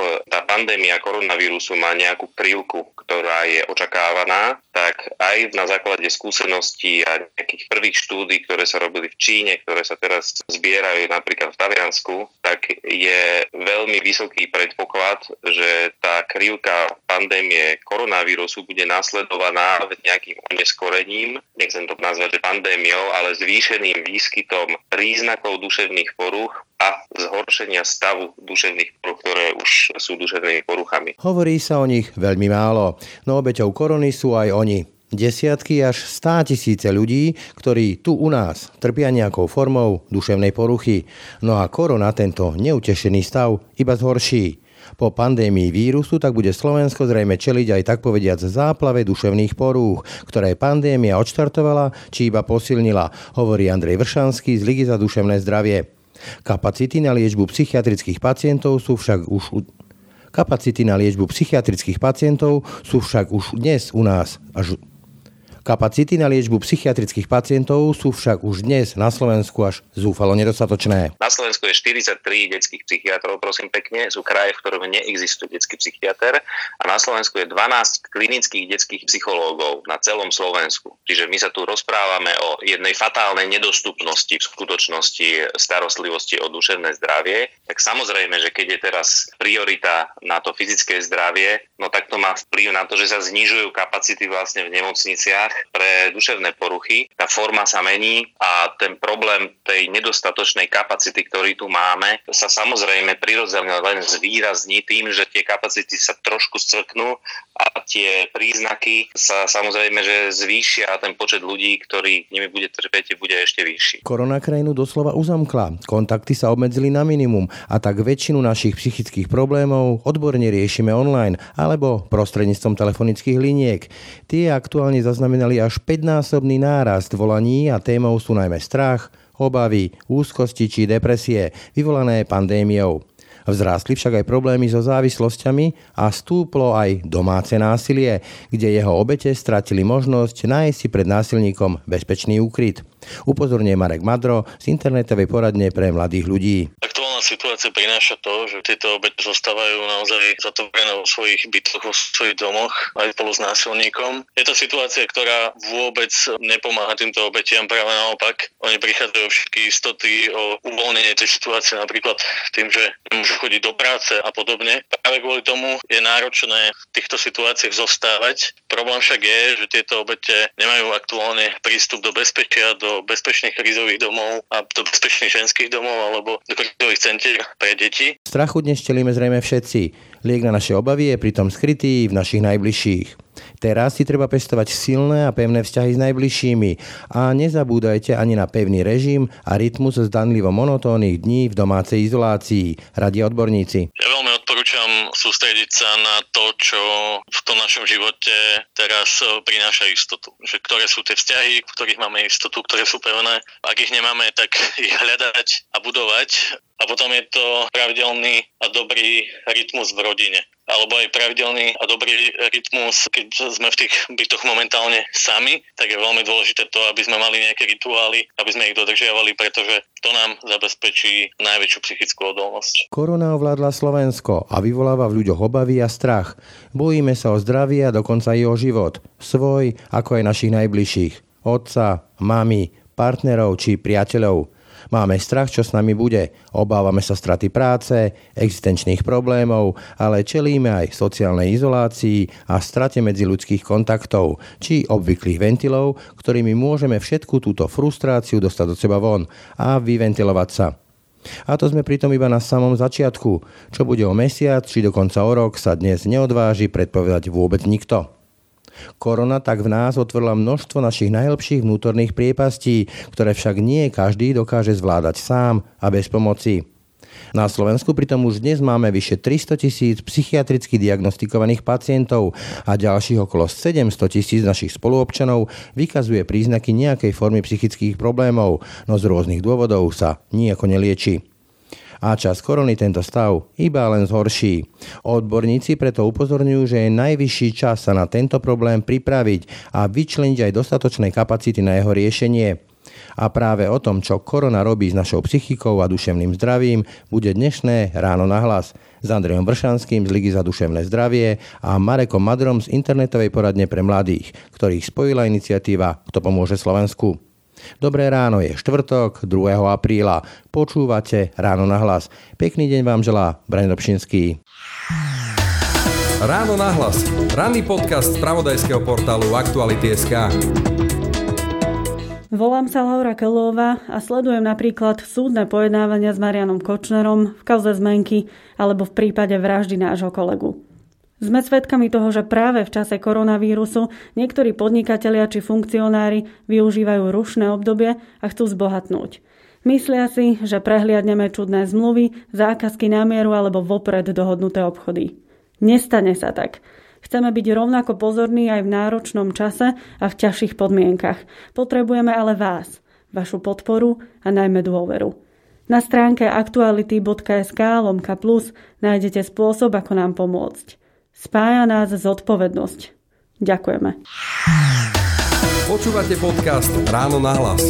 ako tá pandémia koronavírusu má nejakú krivku, ktorá je očakávaná, tak aj na základe skúseností a nejakých prvých štúdí, ktoré sa robili v Číne, ktoré sa teraz zbierajú napríklad v Taliansku, tak je veľmi vysoký predpoklad, že tá krivka pandémie koronavírusu bude následovaná nejakým oneskorením, nechcem to nazvať že pandémiou, ale zvýšeným výskytom príznakov duševných poruch a zhoršenia stavu duševných poruch, ktoré už sú duševnými poruchami. Hovorí sa o nich veľmi málo, no obeťou korony sú aj oni. Desiatky až stá tisíce ľudí, ktorí tu u nás trpia nejakou formou duševnej poruchy. No a korona tento neutešený stav iba zhorší. Po pandémii vírusu tak bude Slovensko zrejme čeliť aj tak povediac záplave duševných porúch, ktoré pandémia odštartovala či iba posilnila, hovorí Andrej Vršanský z Ligy za duševné zdravie. Kapacity na liečbu psychiatrických pacientov sú však už Kapacity na liečbu psychiatrických pacientov sú však už dnes u nás až Kapacity na liečbu psychiatrických pacientov sú však už dnes na Slovensku až zúfalo nedostatočné. Na Slovensku je 43 detských psychiatrov, prosím pekne, sú kraje, v ktorom neexistuje detský psychiatr a na Slovensku je 12 klinických detských psychológov na celom Slovensku. Čiže my sa tu rozprávame o jednej fatálnej nedostupnosti v skutočnosti starostlivosti o duševné zdravie. Tak samozrejme, že keď je teraz priorita na to fyzické zdravie, no tak to má vplyv na to, že sa znižujú kapacity vlastne v nemocniciach pre duševné poruchy. Tá forma sa mení a ten problém tej nedostatočnej kapacity, ktorý tu máme, sa samozrejme prirodzene len zvýrazní tým, že tie kapacity sa trošku scvrknú a tie príznaky sa samozrejme, že zvýšia a ten počet ľudí, ktorý nimi bude trpieť, bude ešte vyšší. Korona krajinu doslova uzamkla. Kontakty sa obmedzili na minimum a tak väčšinu našich psychických problémov odborne riešime online alebo prostredníctvom telefonických liniek. Tie aktuálne zaznamenajú zaznamenali až 5-násobný nárast volaní a témou sú najmä strach, obavy, úzkosti či depresie vyvolané pandémiou. Vzrástli však aj problémy so závislosťami a stúplo aj domáce násilie, kde jeho obete stratili možnosť nájsť si pred násilníkom bezpečný úkryt. Upozorňuje Marek Madro z internetovej poradne pre mladých ľudí. Aktuálna situácia prináša to, že tieto obete zostávajú naozaj zatvorené vo svojich bytoch, vo svojich domoch aj spolu s násilníkom. Je to situácia, ktorá vôbec nepomáha týmto obetiam, práve naopak. Oni prichádzajú všetky istoty o uvoľnenie tej situácie, napríklad tým, že nemôžu chodiť do práce a podobne. Práve kvôli tomu je náročné v týchto situáciách zostávať. Problém však je, že tieto obete nemajú aktuálne prístup do bezpečia, do bezpečných krizových domov a do bezpečných ženských domov alebo do krizových centier pre deti. Strachu dnes čelíme zrejme všetci. Liek na naše obavy je pritom skrytý v našich najbližších. Teraz si treba pestovať silné a pevné vzťahy s najbližšími a nezabúdajte ani na pevný režim a rytmus zdanlivo monotónnych dní v domácej izolácii, radia odborníci. Ja veľmi odporúčam sústrediť sa na to, čo v tom našom živote teraz e, prináša istotu. Že ktoré sú tie vzťahy, v ktorých máme istotu, ktoré sú pevné. Ak ich nemáme, tak ich hľadať a budovať. A potom je to pravidelný a dobrý rytmus v rodine alebo aj pravidelný a dobrý rytmus, keď sme v tých bytoch momentálne sami, tak je veľmi dôležité to, aby sme mali nejaké rituály, aby sme ich dodržiavali, pretože to nám zabezpečí najväčšiu psychickú odolnosť. Korona ovládla Slovensko a vyvoláva v ľuďoch obavy a strach. Bojíme sa o zdravie a dokonca i o život. Svoj, ako aj našich najbližších. Otca, mami, partnerov či priateľov. Máme strach, čo s nami bude. Obávame sa straty práce, existenčných problémov, ale čelíme aj sociálnej izolácii a strate medzi ľudských kontaktov, či obvyklých ventilov, ktorými môžeme všetku túto frustráciu dostať do seba von a vyventilovať sa. A to sme pritom iba na samom začiatku. Čo bude o mesiac, či dokonca o rok, sa dnes neodváži predpovedať vôbec nikto. Korona tak v nás otvorila množstvo našich najlepších vnútorných priepastí, ktoré však nie každý dokáže zvládať sám a bez pomoci. Na Slovensku pritom už dnes máme vyše 300 tisíc psychiatricky diagnostikovaných pacientov a ďalších okolo 700 tisíc našich spoluobčanov vykazuje príznaky nejakej formy psychických problémov, no z rôznych dôvodov sa nejako nelieči a čas korony tento stav iba len zhorší. Odborníci preto upozorňujú, že je najvyšší čas sa na tento problém pripraviť a vyčleniť aj dostatočné kapacity na jeho riešenie. A práve o tom, čo korona robí s našou psychikou a duševným zdravím, bude dnešné ráno na hlas s Andrejom Vršanským z Ligy za duševné zdravie a Marekom Madrom z internetovej poradne pre mladých, ktorých spojila iniciatíva Kto pomôže Slovensku. Dobré ráno je štvrtok, 2. apríla. Počúvate Ráno na hlas. Pekný deň vám želá Brian Dobšinský. Ráno na hlas. Ranný podcast z pravodajského portálu Aktuality.sk. Volám sa Laura Kelová a sledujem napríklad súdne pojednávania s Marianom Kočnerom v kauze zmenky alebo v prípade vraždy nášho kolegu. Sme svedkami toho, že práve v čase koronavírusu niektorí podnikatelia či funkcionári využívajú rušné obdobie a chcú zbohatnúť. Myslia si, že prehliadneme čudné zmluvy, zákazky na mieru alebo vopred dohodnuté obchody. Nestane sa tak. Chceme byť rovnako pozorní aj v náročnom čase a v ťažších podmienkach. Potrebujeme ale vás, vašu podporu a najmä dôveru. Na stránke aktuality.sk lomka plus nájdete spôsob, ako nám pomôcť. Spája nás zodpovednosť. Ďakujeme. Počúvate podcast Ráno na hlas.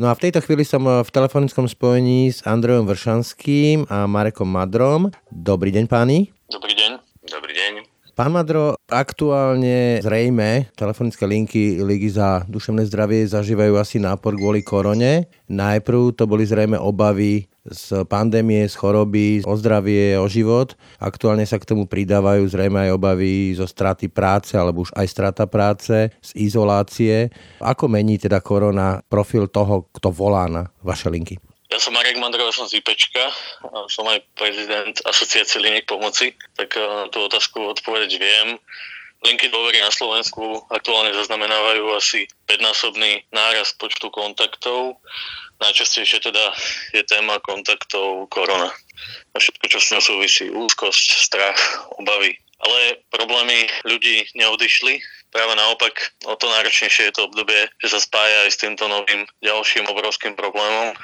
No a v tejto chvíli som v telefonickom spojení s Andrejom Vršanským a Marekom Madrom. Dobrý deň páni. Dobrý deň. Dobrý deň. Pán Madro, aktuálne zrejme telefonické linky Ligy za duševné zdravie zažívajú asi nápor kvôli korone. Najprv to boli zrejme obavy z pandémie, z choroby, o zdravie, o život. Aktuálne sa k tomu pridávajú zrejme aj obavy zo straty práce alebo už aj strata práce, z izolácie. Ako mení teda korona profil toho, kto volá na vaše linky? Ja som Marek Mandrova, som z IPčka, som aj prezident asociácie Liniek pomoci, tak na tú otázku odpovedať viem. Linky dôvery na Slovensku aktuálne zaznamenávajú asi 5-násobný nárast počtu kontaktov. Najčastejšie teda je téma kontaktov korona. A všetko, čo s ňou súvisí, úzkosť, strach, obavy. Ale problémy ľudí neodišli. Práve naopak, o to náročnejšie je to obdobie, že sa spája aj s týmto novým ďalším obrovským problémom,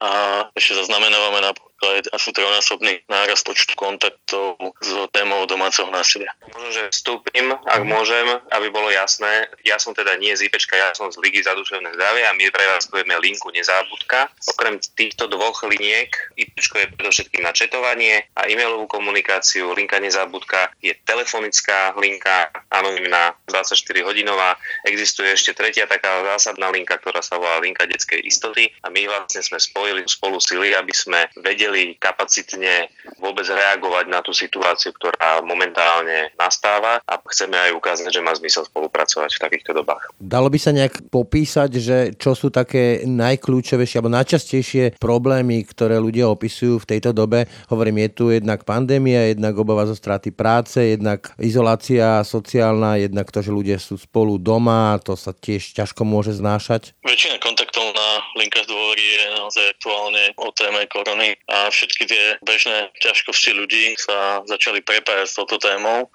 a ešte zaznamenávame napríklad asi trojnásobný náraz počtu kontaktov s témou domáceho násilia. Možno, že vstúpim, ak môžem, aby bolo jasné. Ja som teda nie z IPčka, ja som z Ligy za duševné zdravie a my pre vás povieme linku Nezábudka. Okrem týchto dvoch liniek, IPčko je predovšetkým na četovanie a e-mailovú komunikáciu. Linka Nezábudka je telefonická linka, anonimná, 24 hodinová. Existuje ešte tretia taká zásadná linka, ktorá sa volá linka detskej istoty a my vlastne sme spojili spolu sily, aby sme vedeli kapacitne vôbec reagovať na tú situáciu, ktorá momentálne nastáva a chceme aj ukázať, že má zmysel spolupracovať v takýchto dobách. Dalo by sa nejak popísať, že čo sú také najkľúčovejšie alebo najčastejšie problémy, ktoré ľudia opisujú v tejto dobe? Hovorím, je tu jednak pandémia, jednak obava zo straty práce, jednak izolácia sociálna, jednak to, že ľudia sú spolu doma, to sa tiež ťažko môže znášať? Väčšina kontaktov na linkách dôvory je naozaj aktuálne o téme korony a všetky tie bežné ťažkosti ľudí sa začali prepájať s touto témou.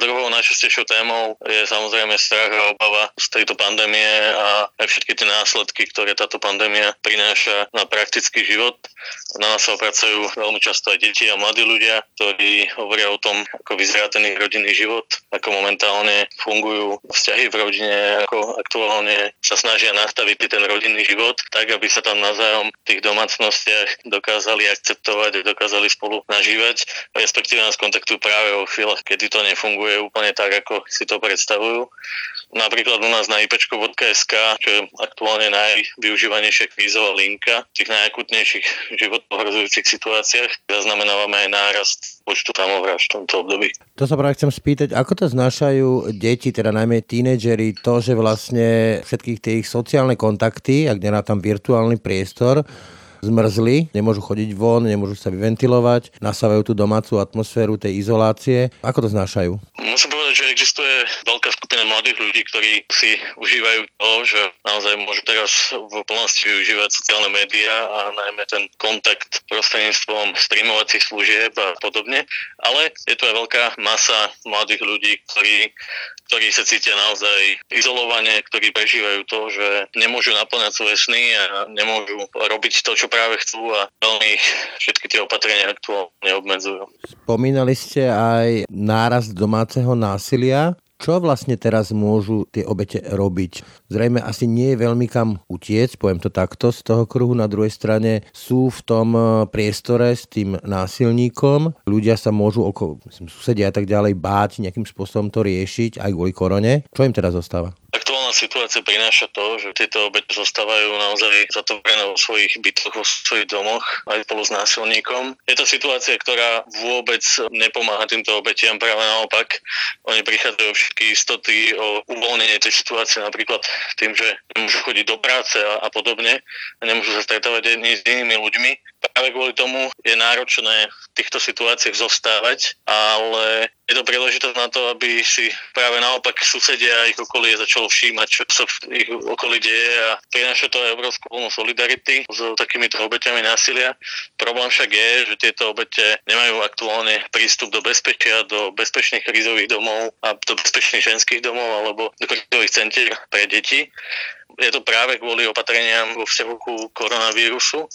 Druhou najčastejšou témou je samozrejme strach a obava z tejto pandémie a aj všetky tie následky, ktoré táto pandémia prináša na praktický život. Na nás sa opracujú veľmi často aj deti a mladí ľudia, ktorí hovoria o tom, ako vyzerá ten ich rodinný život, ako momentálne fungujú vzťahy v rodine, ako aktuálne sa snažia nastaviť ten rodinný život, tak aby sa tam navzájom v tých domácnostiach dokázali akceptovať dokázali spolu nažívať, respektíve nás kontaktujú práve vo chvíľach, kedy to nefunguje funguje úplne tak, ako si to predstavujú. Napríklad u nás na ipečko.sk, čo je aktuálne najvyužívanejšia kvízová linka v tých najakutnejších životohrozujúcich situáciách, zaznamenávame aj nárast počtu samovrážd v tomto období. To sa práve chcem spýtať, ako to znášajú deti, teda najmä tínedžeri, to, že vlastne všetkých tých sociálne kontakty, ak nemá tam virtuálny priestor, zmrzli, nemôžu chodiť von, nemôžu sa vyventilovať, nasávajú tú domácu atmosféru tej izolácie. Ako to znášajú? Musím povedať, že existuje skupina mladých ľudí, ktorí si užívajú to, že naozaj môžu teraz v plnosti využívať sociálne médiá a najmä ten kontakt prostredníctvom streamovacích služieb a podobne. Ale je tu aj veľká masa mladých ľudí, ktorí ktorí sa cítia naozaj izolovane, ktorí prežívajú to, že nemôžu naplňať svoje sny a nemôžu robiť to, čo práve chcú a veľmi všetky tie opatrenia aktuálne obmedzujú. Spomínali ste aj nárast domáceho násilia. Čo vlastne teraz môžu tie obete robiť? Zrejme asi nie je veľmi kam utiec, poviem to takto, z toho kruhu. Na druhej strane sú v tom e, priestore s tým násilníkom. Ľudia sa môžu, oko, myslím, susedia a tak ďalej, báť nejakým spôsobom to riešiť aj kvôli korone. Čo im teraz zostáva? Aktuálna situácia prináša to, že tieto obete zostávajú naozaj zatvorené vo svojich bytoch, vo svojich domoch aj spolu s násilníkom. Je to situácia, ktorá vôbec nepomáha týmto obetiam, práve naopak. Oni prichádzajú všetky istoty o uvoľnenie tej situácie, napríklad tým, že nemôžu chodiť do práce a, a podobne a nemôžu sa stretávať ani s inými ľuďmi. Práve kvôli tomu je náročné v týchto situáciách zostávať, ale je to príležitosť na to, aby si práve naopak susedia a ich okolie začalo všímať, čo sa v ich okolí deje a prináša to aj obrovskú vlnu solidarity s takýmito obeťami násilia. Problém však je, že tieto obete nemajú aktuálne prístup do bezpečia, do bezpečných krízových domov a do bezpečných ženských domov alebo do krízových centier pre deti. Je to práve kvôli opatreniam vo vzťahu ku koronavírusu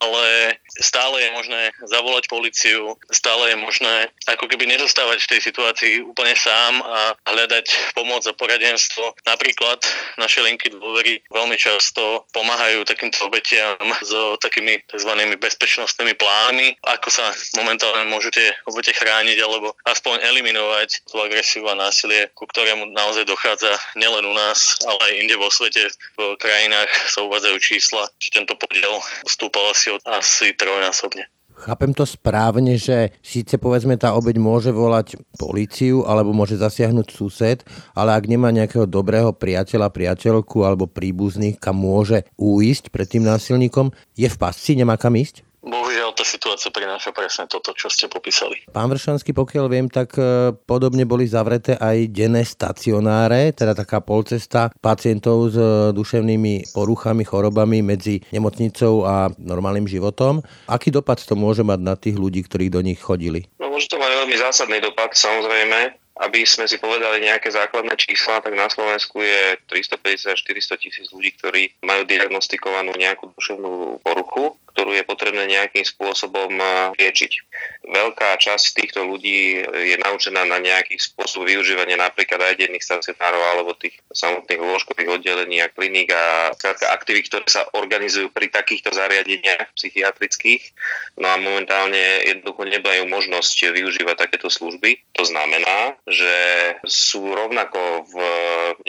ale stále je možné zavolať policiu, stále je možné ako keby nezostávať v tej situácii úplne sám a hľadať pomoc a poradenstvo. Napríklad naše linky dôvery veľmi často pomáhajú takýmto obetiam s takými tzv. bezpečnostnými plánmi, ako sa momentálne môžete obete chrániť alebo aspoň eliminovať tú agresiu a násilie, ku ktorému naozaj dochádza nielen u nás, ale aj inde vo svete. V krajinách sa uvádzajú čísla, že tento podiel stúpal asi, asi trojnásobne. Chápem to správne, že síce povedzme tá obeď môže volať políciu alebo môže zasiahnuť sused, ale ak nemá nejakého dobrého priateľa, priateľku alebo príbuzných, kam môže uísť pred tým násilníkom, je v pasci, nemá kam ísť? Bohužiaľ, tá situácia prináša presne toto, čo ste popísali. Pán Vršanský, pokiaľ viem, tak e, podobne boli zavreté aj denné stacionáre, teda taká polcesta pacientov s e, duševnými poruchami, chorobami medzi nemocnicou a normálnym životom. Aký dopad to môže mať na tých ľudí, ktorí do nich chodili? No môže to mať veľmi zásadný dopad, samozrejme. Aby sme si povedali nejaké základné čísla, tak na Slovensku je 350 až 400 tisíc ľudí, ktorí majú diagnostikovanú nejakú duševnú poruchu ktorú je potrebné nejakým spôsobom liečiť. Veľká časť týchto ľudí je naučená na nejaký spôsob využívania napríklad aj denných stacionárov alebo tých samotných lôžkových oddelení a kliník a aktivít, ktoré sa organizujú pri takýchto zariadeniach psychiatrických. No a momentálne jednoducho nemajú možnosť využívať takéto služby. To znamená, že sú rovnako v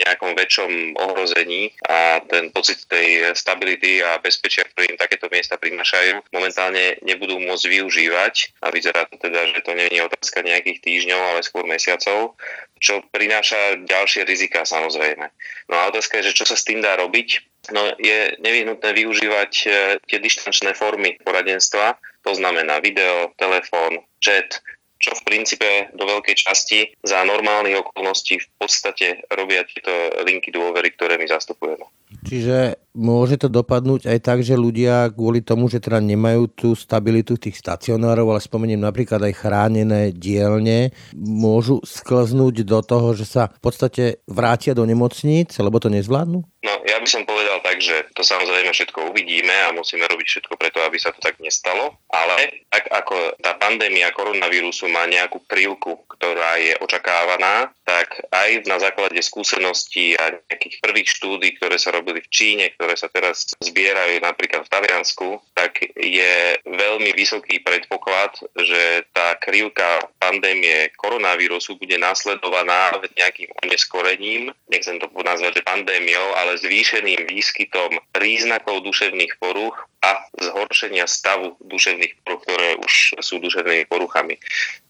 nejakom väčšom ohrození a ten pocit tej stability a bezpečia, ktorý im takéto miesta pri prinášajú, momentálne nebudú môcť využívať a vyzerá to teda, že to nie je otázka nejakých týždňov, ale skôr mesiacov, čo prináša ďalšie rizika samozrejme. No a otázka je, že čo sa s tým dá robiť? No je nevyhnutné využívať e, tie dištančné formy poradenstva, to znamená video, telefón, chat, čo v princípe do veľkej časti za normálnych okolností v podstate robia tieto linky dôvery, ktoré my zastupujeme. Čiže môže to dopadnúť aj tak, že ľudia kvôli tomu, že teda nemajú tú stabilitu tých stacionárov, ale spomeniem napríklad aj chránené dielne, môžu sklznúť do toho, že sa v podstate vrátia do nemocníc, lebo to nezvládnu? No, ja by som povedal tak, že to samozrejme všetko uvidíme a musíme robiť všetko preto, aby sa to tak nestalo, ale tak ako tá pandémia koronavírusu má nejakú krivku, ktorá je očakávaná, tak aj na základe skúseností a nejakých prvých štúdí, ktoré sa robili v Číne, ktoré sa teraz zbierajú napríklad v Taliansku, tak je veľmi vysoký predpoklad, že tá krivka pandémie koronavírusu bude následovaná nejakým oneskorením, nechcem to nazvať pandémiou, ale zvýšeným výskytom príznakov duševných poruch a zhoršenia stavu duševných poruch, ktoré už sú duševnými poruchami.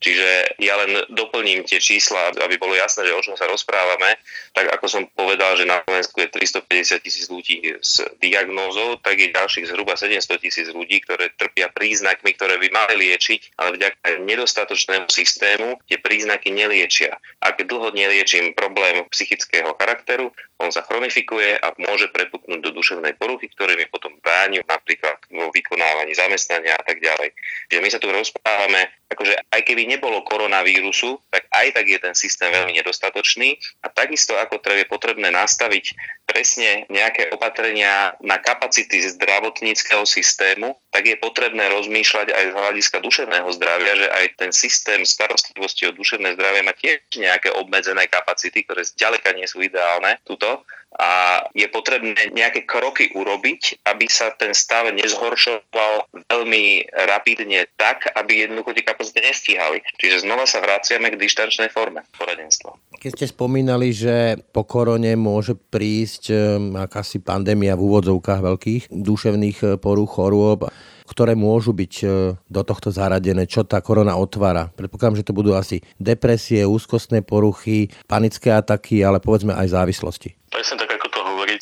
Čiže ja len doplním tie čísla, aby bolo jasné, že o čom sa rozprávame. Tak ako som povedal, že na Slovensku je 350 tisíc ľudí s diagnózou, tak je ďalších zhruba 700 tisíc ľudí, ktoré trpia príznakmi, ktoré by mali liečiť, ale vďaka nedostatočnému systému tie príznaky neliečia. Ak dlho neliečím problém psychického charakteru, on sa chronifikuje a môže prepuknúť do duševnej poruchy, ktoré mi potom bráni napríklad vo vykonávaní zamestnania a tak ďalej. Že my sa tu rozprávame akože aj keby nebolo koronavírusu, tak aj tak je ten systém veľmi nedostatočný a takisto ako je potrebné nastaviť presne nejaké opatrenia na kapacity zdravotníckého systému, tak je potrebné rozmýšľať aj z hľadiska duševného zdravia, že aj ten systém starostlivosti o duševné zdravie má tiež nejaké obmedzené kapacity, ktoré zďaleka nie sú ideálne tuto a je potrebné nejaké kroky urobiť, aby sa ten stav nezhoršoval veľmi rapidne tak, aby jednoducho tie kapacity nestíhali. Čiže znova sa vraciame k dištančnej forme poradenstva. Keď ste spomínali, že po korone môže prísť um, akási pandémia v úvodzovkách veľkých duševných uh, porúch, chorôb, ktoré môžu byť uh, do tohto zaradené, čo tá korona otvára. Predpokladám, že to budú asi depresie, úzkostné poruchy, panické ataky, ale povedzme aj závislosti. Presne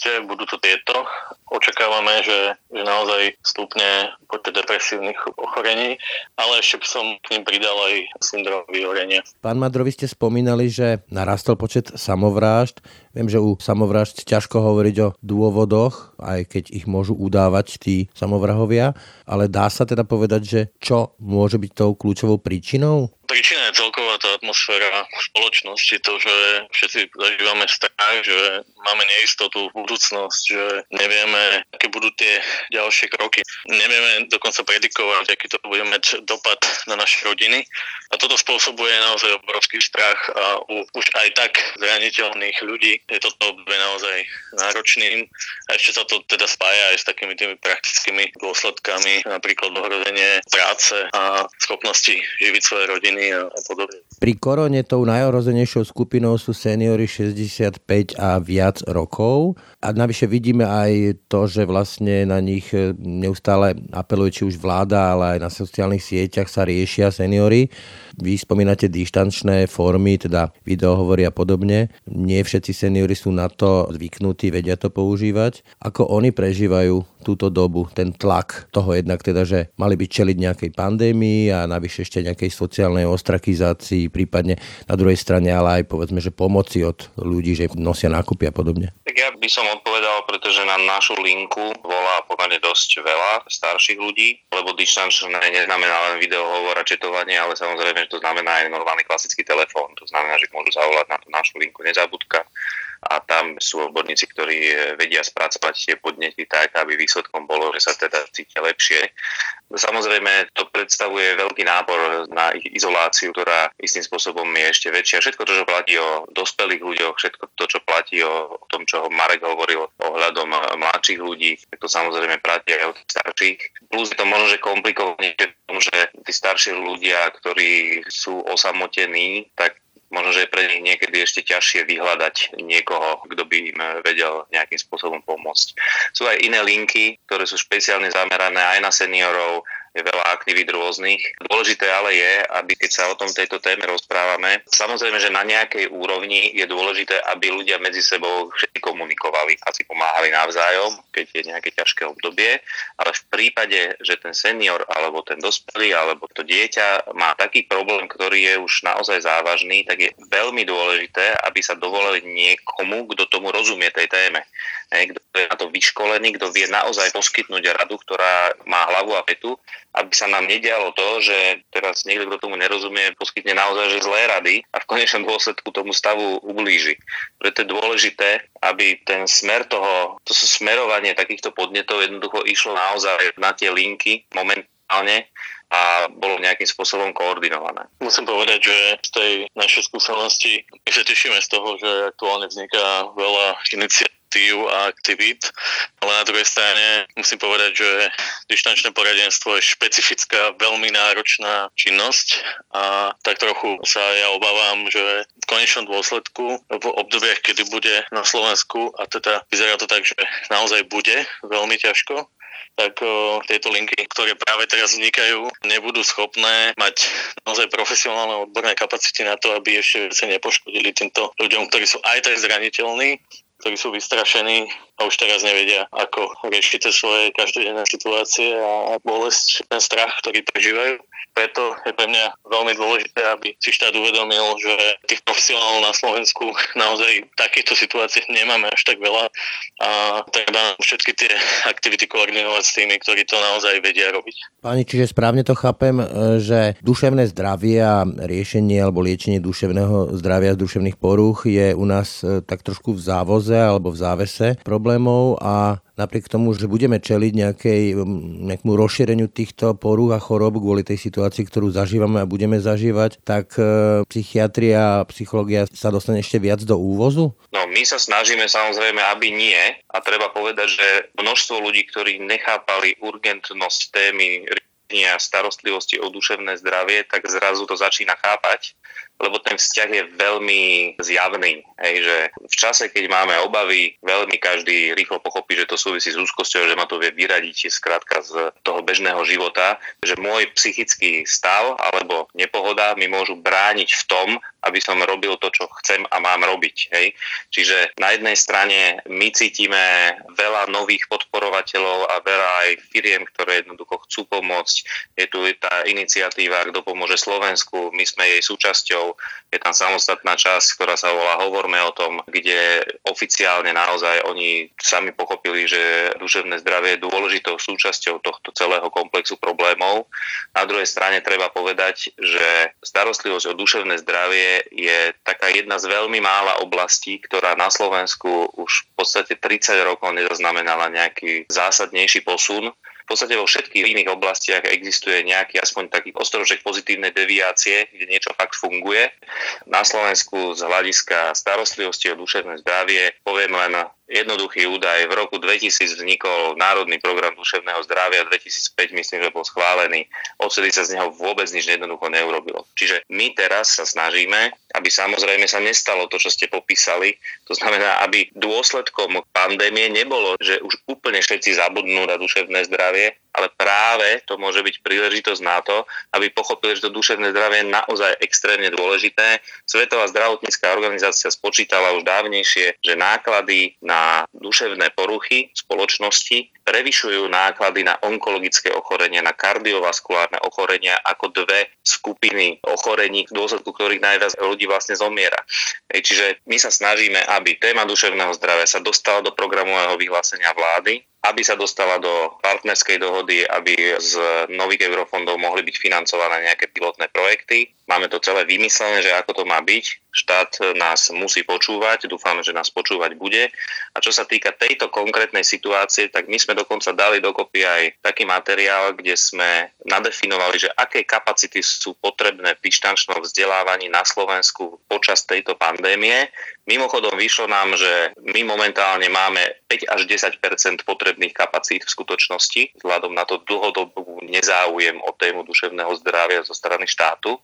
hovoríte, budú to tieto. Očakávame, že, že naozaj stúpne počet depresívnych ochorení, ale ešte by som k ním pridal aj syndrom vyhorenia. Pán Madro, vy ste spomínali, že narastol počet samovrážd. Viem, že u samovrážd ťažko hovoriť o dôvodoch, aj keď ich môžu udávať tí samovrahovia, ale dá sa teda povedať, že čo môže byť tou kľúčovou príčinou? Príčina je celková tá atmosféra spoločnosti, to, že všetci zažívame strach, že máme neistotu v budúcnosť, že nevieme, aké budú tie ďalšie kroky. Nevieme dokonca predikovať, aký to bude mať dopad na naše rodiny. A toto spôsobuje naozaj obrovský strach a u už aj tak zraniteľných ľudí je toto obdobie naozaj náročným. A ešte sa to teda spája aj s takými tými praktickými dôsledkami, napríklad ohrozenie práce a schopnosti živiť svoje rodiny a, a podobne. Pri korone tou najohrozenejšou skupinou sú seniory 65 a viac rokov a navyše vidíme aj to, že vlastne na nich e, neustále apeluje či už vláda, ale aj na sociálnych sieťach sa riešia seniory. Vy spomínate dištančné formy, teda videohovory a podobne. Nie všetci seniory sú na to zvyknutí, vedia to používať. Ako oni prežívajú túto dobu, ten tlak toho jednak teda, že mali by čeliť nejakej pandémii a navyše ešte nejakej sociálnej ostrakizácii, prípadne na druhej strane ale aj povedzme, že pomoci od ľudí, že nosia nákupy a podobne. Tak ja by som odpovedal, pretože na našu linku volá pomerne dosť veľa starších ľudí, lebo distančné neznamená len videohovor a četovanie, ale samozrejme, že to znamená aj normálny klasický telefón. To znamená, že môžu zavolať na tú našu linku nezabudka a tam sú odborníci, ktorí eh, vedia spracovať tie podnety tak, aby výsledkom bolo, že sa teda cítia lepšie. Samozrejme, to predstavuje veľký nábor na ich izoláciu, ktorá istým spôsobom je ešte väčšia. Všetko to, čo platí o dospelých ľuďoch, všetko to, čo platí o, tom, čo Marek hovoril ohľadom eh, mladších ľudí, to samozrejme platí aj o tých starších. Plus je to možno, že komplikované v tom, že tí starší ľudia, ktorí sú osamotení, tak možno, že je pre nich niekedy ešte ťažšie vyhľadať niekoho, kto by im vedel nejakým spôsobom pomôcť. Sú aj iné linky, ktoré sú špeciálne zamerané aj na seniorov, je veľa aktivít rôznych. Dôležité ale je, aby keď sa o tom tejto téme rozprávame, samozrejme, že na nejakej úrovni je dôležité, aby ľudia medzi sebou všetci komunikovali a si pomáhali navzájom, keď je nejaké ťažké obdobie, ale v prípade, že ten senior alebo ten dospelý alebo to dieťa má taký problém, ktorý je už naozaj závažný, tak je veľmi dôležité, aby sa dovolili niekomu, kto tomu rozumie tej téme. Kto je na to vyškolený, kto vie naozaj poskytnúť radu, ktorá má hlavu a petu aby sa nám nedialo to, že teraz niekto, kto tomu nerozumie, poskytne naozaj že zlé rady a v konečnom dôsledku tomu stavu ublíži. Preto je dôležité, aby ten smer toho, to smerovanie takýchto podnetov jednoducho išlo naozaj na tie linky momentálne a bolo nejakým spôsobom koordinované. Musím povedať, že z tej našej skúsenosti my sa tešíme z toho, že aktuálne vzniká veľa iniciatív iniciatív a aktivít, ale na druhej strane musím povedať, že dištančné poradenstvo je špecifická, veľmi náročná činnosť a tak trochu sa ja obávam, že v konečnom dôsledku v obdobiach, kedy bude na Slovensku a teda vyzerá to tak, že naozaj bude veľmi ťažko, tak o, tieto linky, ktoré práve teraz vznikajú, nebudú schopné mať naozaj profesionálne odborné kapacity na to, aby ešte sa nepoškodili týmto ľuďom, ktorí sú aj tak zraniteľní ktorí sú vystrašení a už teraz nevedia, ako riešiť tie svoje každodenné situácie a bolesť, ten strach, ktorý prežívajú. Preto je pre mňa veľmi dôležité, aby si štát uvedomil, že tých profesionálov na Slovensku naozaj v takýchto situáciách nemáme až tak veľa a treba všetky tie aktivity koordinovať s tými, ktorí to naozaj vedia robiť. Pani, čiže správne to chápem, že duševné zdravie a riešenie alebo liečenie duševného zdravia z duševných poruch je u nás e, tak trošku v závoze alebo v závese problémov a napriek tomu, že budeme čeliť nejakej, nejakému rozšíreniu týchto porúch a chorób kvôli tej situácii, ktorú zažívame a budeme zažívať, tak e, psychiatria a psychológia sa dostane ešte viac do úvozu? No, my sa snažíme samozrejme, aby nie. A treba povedať, že množstvo ľudí, ktorí nechápali urgentnosť témy a starostlivosti o duševné zdravie, tak zrazu to začína chápať lebo ten vzťah je veľmi zjavný. Hej, že v čase, keď máme obavy, veľmi každý rýchlo pochopí, že to súvisí s úzkosťou, že ma to vie vyradiť skrátka z toho bežného života, že môj psychický stav alebo nepohoda mi môžu brániť v tom, aby som robil to, čo chcem a mám robiť. Hej. Čiže na jednej strane my cítime veľa nových podporovateľov a veľa aj firiem, ktoré jednoducho chcú pomôcť. Je tu tá iniciatíva, kto pomôže Slovensku, my sme jej súčasťou je tam samostatná časť, ktorá sa volá Hovorme o tom, kde oficiálne naozaj oni sami pochopili, že duševné zdravie je dôležitou súčasťou tohto celého komplexu problémov. Na druhej strane treba povedať, že starostlivosť o duševné zdravie je taká jedna z veľmi mála oblastí, ktorá na Slovensku už v podstate 30 rokov nezaznamenala nejaký zásadnejší posun podstate vo všetkých iných oblastiach existuje nejaký aspoň taký ostrožek pozitívnej deviácie, kde niečo fakt funguje. Na Slovensku z hľadiska starostlivosti o duševné zdravie poviem len jednoduchý údaj. V roku 2000 vznikol Národný program duševného zdravia, 2005 myslím, že bol schválený. Odsedy sa z neho vôbec nič jednoducho neurobilo. Čiže my teraz sa snažíme, aby samozrejme sa nestalo to, čo ste popísali. To znamená, aby dôsledkom pandémie nebolo, že už úplne všetci zabudnú na duševné zdravie, ale práve to môže byť príležitosť na to, aby pochopili, že to duševné zdravie je naozaj extrémne dôležité. Svetová zdravotnícká organizácia spočítala už dávnejšie, že náklady na duševné poruchy spoločnosti prevyšujú náklady na onkologické ochorenia, na kardiovaskulárne ochorenia ako dve skupiny ochorení, v dôsledku ktorých najviac ľudí vlastne zomiera. Čiže my sa snažíme, aby téma duševného zdravia sa dostala do programového vyhlásenia vlády, aby sa dostala do partnerskej dohody, aby z nových eurofondov mohli byť financované nejaké pilotné projekty. Máme to celé vymyslené, že ako to má byť. Štát nás musí počúvať, dúfame, že nás počúvať bude. A čo sa týka tejto konkrétnej situácie, tak my sme dokonca dali dokopy aj taký materiál, kde sme nadefinovali, že aké kapacity sú potrebné v dištančnom vzdelávaní na Slovensku počas tejto pandémie. Mimochodom vyšlo nám, že my momentálne máme 5 až 10% potrebných kapacít v skutočnosti, vzhľadom na to dlhodobú nezáujem o tému duševného zdravia zo strany štátu.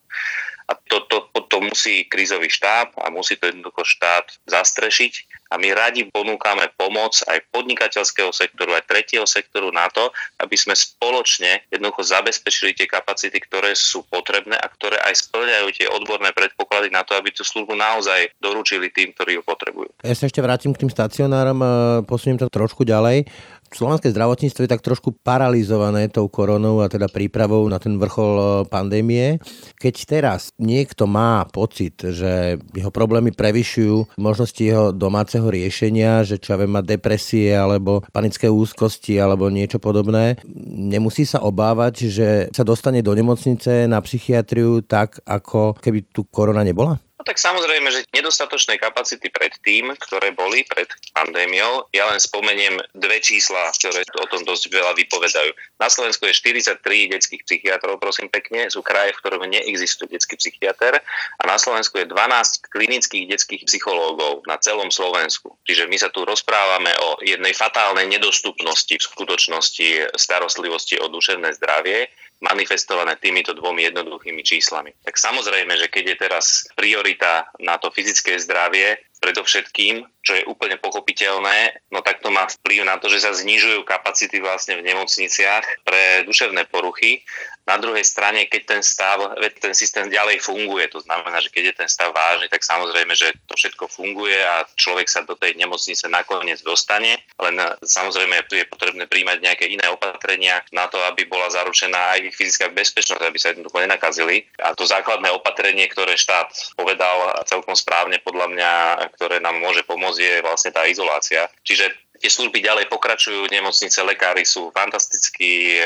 A to, to, to musí krízový štáb a musí to jednoducho štát zastrešiť. A my radi ponúkame pomoc aj podnikateľského sektoru, aj tretieho sektoru na to, aby sme spoločne jednoducho zabezpečili tie kapacity, ktoré sú potrebné a ktoré aj splňajú tie odborné predpoklady na to, aby tú službu naozaj doručili tým, ktorí ju potrebujú. Ja sa ešte vrátim k tým stacionárom, posuniem to trošku ďalej slovenské zdravotníctvo je tak trošku paralizované tou koronou a teda prípravou na ten vrchol e, pandémie. Keď teraz niekto má pocit, že jeho problémy prevyšujú možnosti jeho domáceho riešenia, že čo ja viem, má depresie alebo panické úzkosti alebo niečo podobné, nemusí sa obávať, že sa dostane do nemocnice na psychiatriu tak, ako keby tu korona nebola? Tak samozrejme, že nedostatočné kapacity pred tým, ktoré boli pred pandémiou. Ja len spomeniem dve čísla, ktoré o tom dosť veľa vypovedajú. Na Slovensku je 43 detských psychiatrov, prosím pekne, sú kraje, v ktorom neexistuje detský psychiatr a na Slovensku je 12 klinických detských psychológov na celom Slovensku. Čiže my sa tu rozprávame o jednej fatálnej nedostupnosti v skutočnosti starostlivosti o duševné zdravie manifestované týmito dvomi jednoduchými číslami. Tak samozrejme, že keď je teraz priorita na to fyzické zdravie, predovšetkým, čo je úplne pochopiteľné, no tak to má vplyv na to, že sa znižujú kapacity vlastne v nemocniciach pre duševné poruchy na druhej strane, keď ten stav, ten systém ďalej funguje, to znamená, že keď je ten stav vážny, tak samozrejme, že to všetko funguje a človek sa do tej nemocnice nakoniec dostane, len samozrejme tu je potrebné príjmať nejaké iné opatrenia na to, aby bola zaručená aj ich fyzická bezpečnosť, aby sa jednoducho nenakazili. A to základné opatrenie, ktoré štát povedal celkom správne podľa mňa, ktoré nám môže pomôcť, je vlastne tá izolácia. Čiže Tie služby ďalej pokračujú, nemocnice, lekári sú fantastickí, e,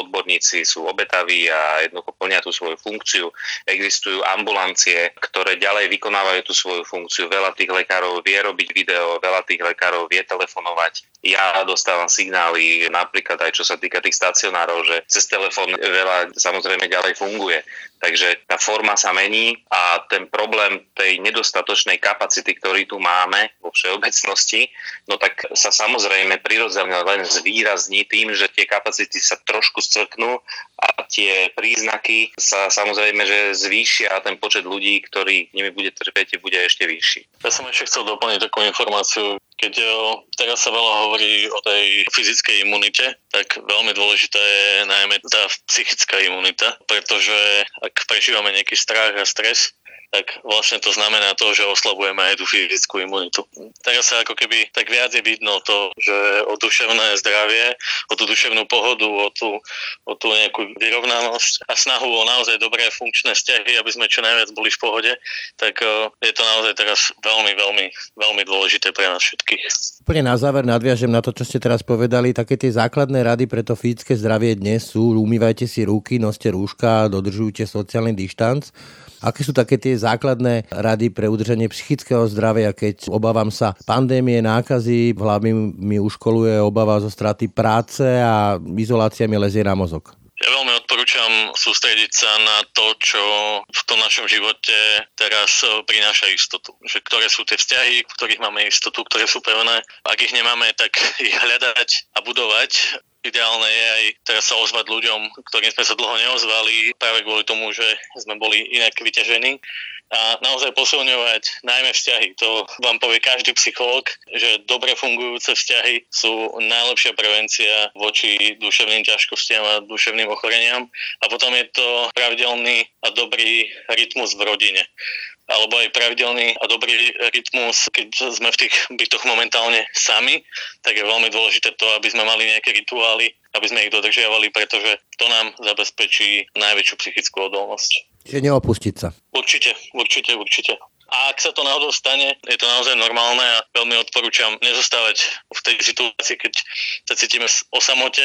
odborníci sú obetaví a jednoducho plnia tú svoju funkciu. Existujú ambulancie, ktoré ďalej vykonávajú tú svoju funkciu. Veľa tých lekárov vie robiť video, veľa tých lekárov vie telefonovať. Ja dostávam signály napríklad aj čo sa týka tých stacionárov, že cez telefón veľa samozrejme ďalej funguje. Takže tá forma sa mení a ten problém tej nedostatočnej kapacity, ktorý tu máme vo všeobecnosti, no tak sa samozrejme prirodzene len zvýrazní tým, že tie kapacity sa trošku scvrknú a tie príznaky sa samozrejme, že zvýšia a ten počet ľudí, ktorý nimi bude trpieť, bude ešte vyšší. Ja som ešte chcel doplniť takú informáciu. Keď o, teraz sa veľa hovorí o tej fyzickej imunite, tak veľmi dôležitá je najmä tá psychická imunita, pretože ak prežívame nejaký strach a stres, tak vlastne to znamená to, že oslabujeme aj tú fyzickú imunitu. Teraz sa ako keby tak viac je vidno to, že o duševné zdravie, o tú duševnú pohodu, o tú, o tú nejakú vyrovnanosť a snahu o naozaj dobré funkčné vzťahy, aby sme čo najviac boli v pohode, tak e, je to naozaj teraz veľmi, veľmi, veľmi dôležité pre nás všetkých. Úplne na záver nadviažem na to, čo ste teraz povedali. Také tie základné rady pre to fyzické zdravie dnes sú umývajte si ruky, noste rúška, dodržujte sociálny dištanc. Aké sú také tie základné rady pre udržanie psychického zdravia, keď obávam sa pandémie, nákazy, v mi uškoluje obava zo straty práce a izolácia mi lezie na mozog? Ja veľmi odporúčam sústrediť sa na to, čo v tom našom živote teraz prináša istotu. Že ktoré sú tie vzťahy, v ktorých máme istotu, ktoré sú pevné. Ak ich nemáme, tak ich hľadať a budovať ideálne je aj teraz sa ozvať ľuďom, ktorým sme sa dlho neozvali, práve kvôli tomu, že sme boli inak vyťažení a naozaj posilňovať najmä vzťahy. To vám povie každý psychológ, že dobre fungujúce vzťahy sú najlepšia prevencia voči duševným ťažkostiam a duševným ochoreniam. A potom je to pravidelný a dobrý rytmus v rodine alebo aj pravidelný a dobrý rytmus, keď sme v tých bytoch momentálne sami, tak je veľmi dôležité to, aby sme mali nejaké rituály, aby sme ich dodržiavali, pretože to nám zabezpečí najväčšiu psychickú odolnosť. Čiže neopustiť sa. Určite, určite, určite. A ak sa to náhodou stane, je to naozaj normálne a veľmi odporúčam nezostávať v tej situácii, keď sa cítime o samote,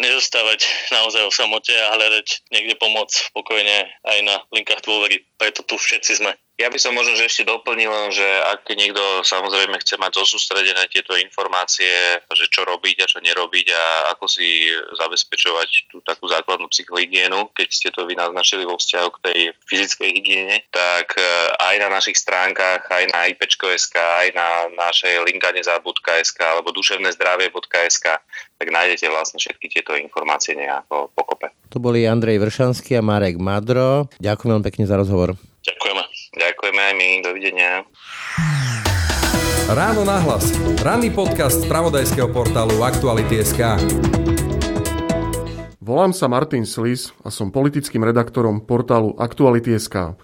nezostávať naozaj o samote a hľadať niekde pomoc spokojne aj na linkách dôvery. Preto tu všetci sme. Ja by som možno že ešte doplnil, že ak niekto samozrejme chce mať zosústredené tieto informácie, že čo robiť a čo nerobiť a ako si zabezpečovať tú takú základnú psychohygienu, keď ste to vy naznačili vo vzťahu k tej fyzickej hygiene, tak e, aj na našich stránkach, aj na ipečko.sk, aj na našej linkaneza.sk alebo duševnézdravie.sk, tak nájdete vlastne všetky tieto informácie nejako pokope. To boli Andrej Vršanský a Marek Madro. Ďakujem veľmi pekne za rozhovor. Ďakujeme. Ďakujeme aj my. Dovidenia. Ráno nahlas. Ranný podcast z pravodajského portálu Aktuality.sk. Volám sa Martin Slis a som politickým redaktorom portálu Aktuality.sk.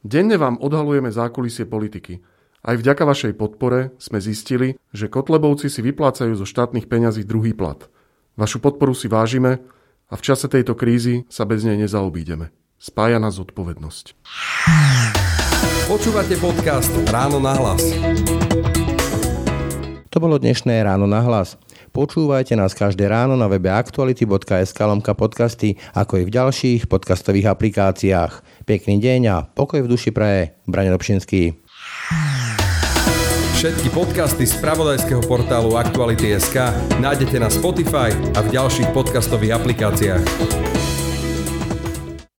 Denne vám odhalujeme zákulisie politiky. Aj vďaka vašej podpore sme zistili, že Kotlebovci si vyplácajú zo štátnych peňazí druhý plat. Vašu podporu si vážime a v čase tejto krízy sa bez nej nezaobídeme. Spája nás zodpovednosť. Počúvate podcast Ráno na hlas. To bolo dnešné Ráno na hlas. Počúvajte nás každé ráno na webe aktuality.sk lomka podcasty, ako i v ďalších podcastových aplikáciách. Pekný deň a pokoj v duši praje. Brane Dobšinský. Všetky podcasty z pravodajského portálu Aktuality.sk nájdete na Spotify a v ďalších podcastových aplikáciách.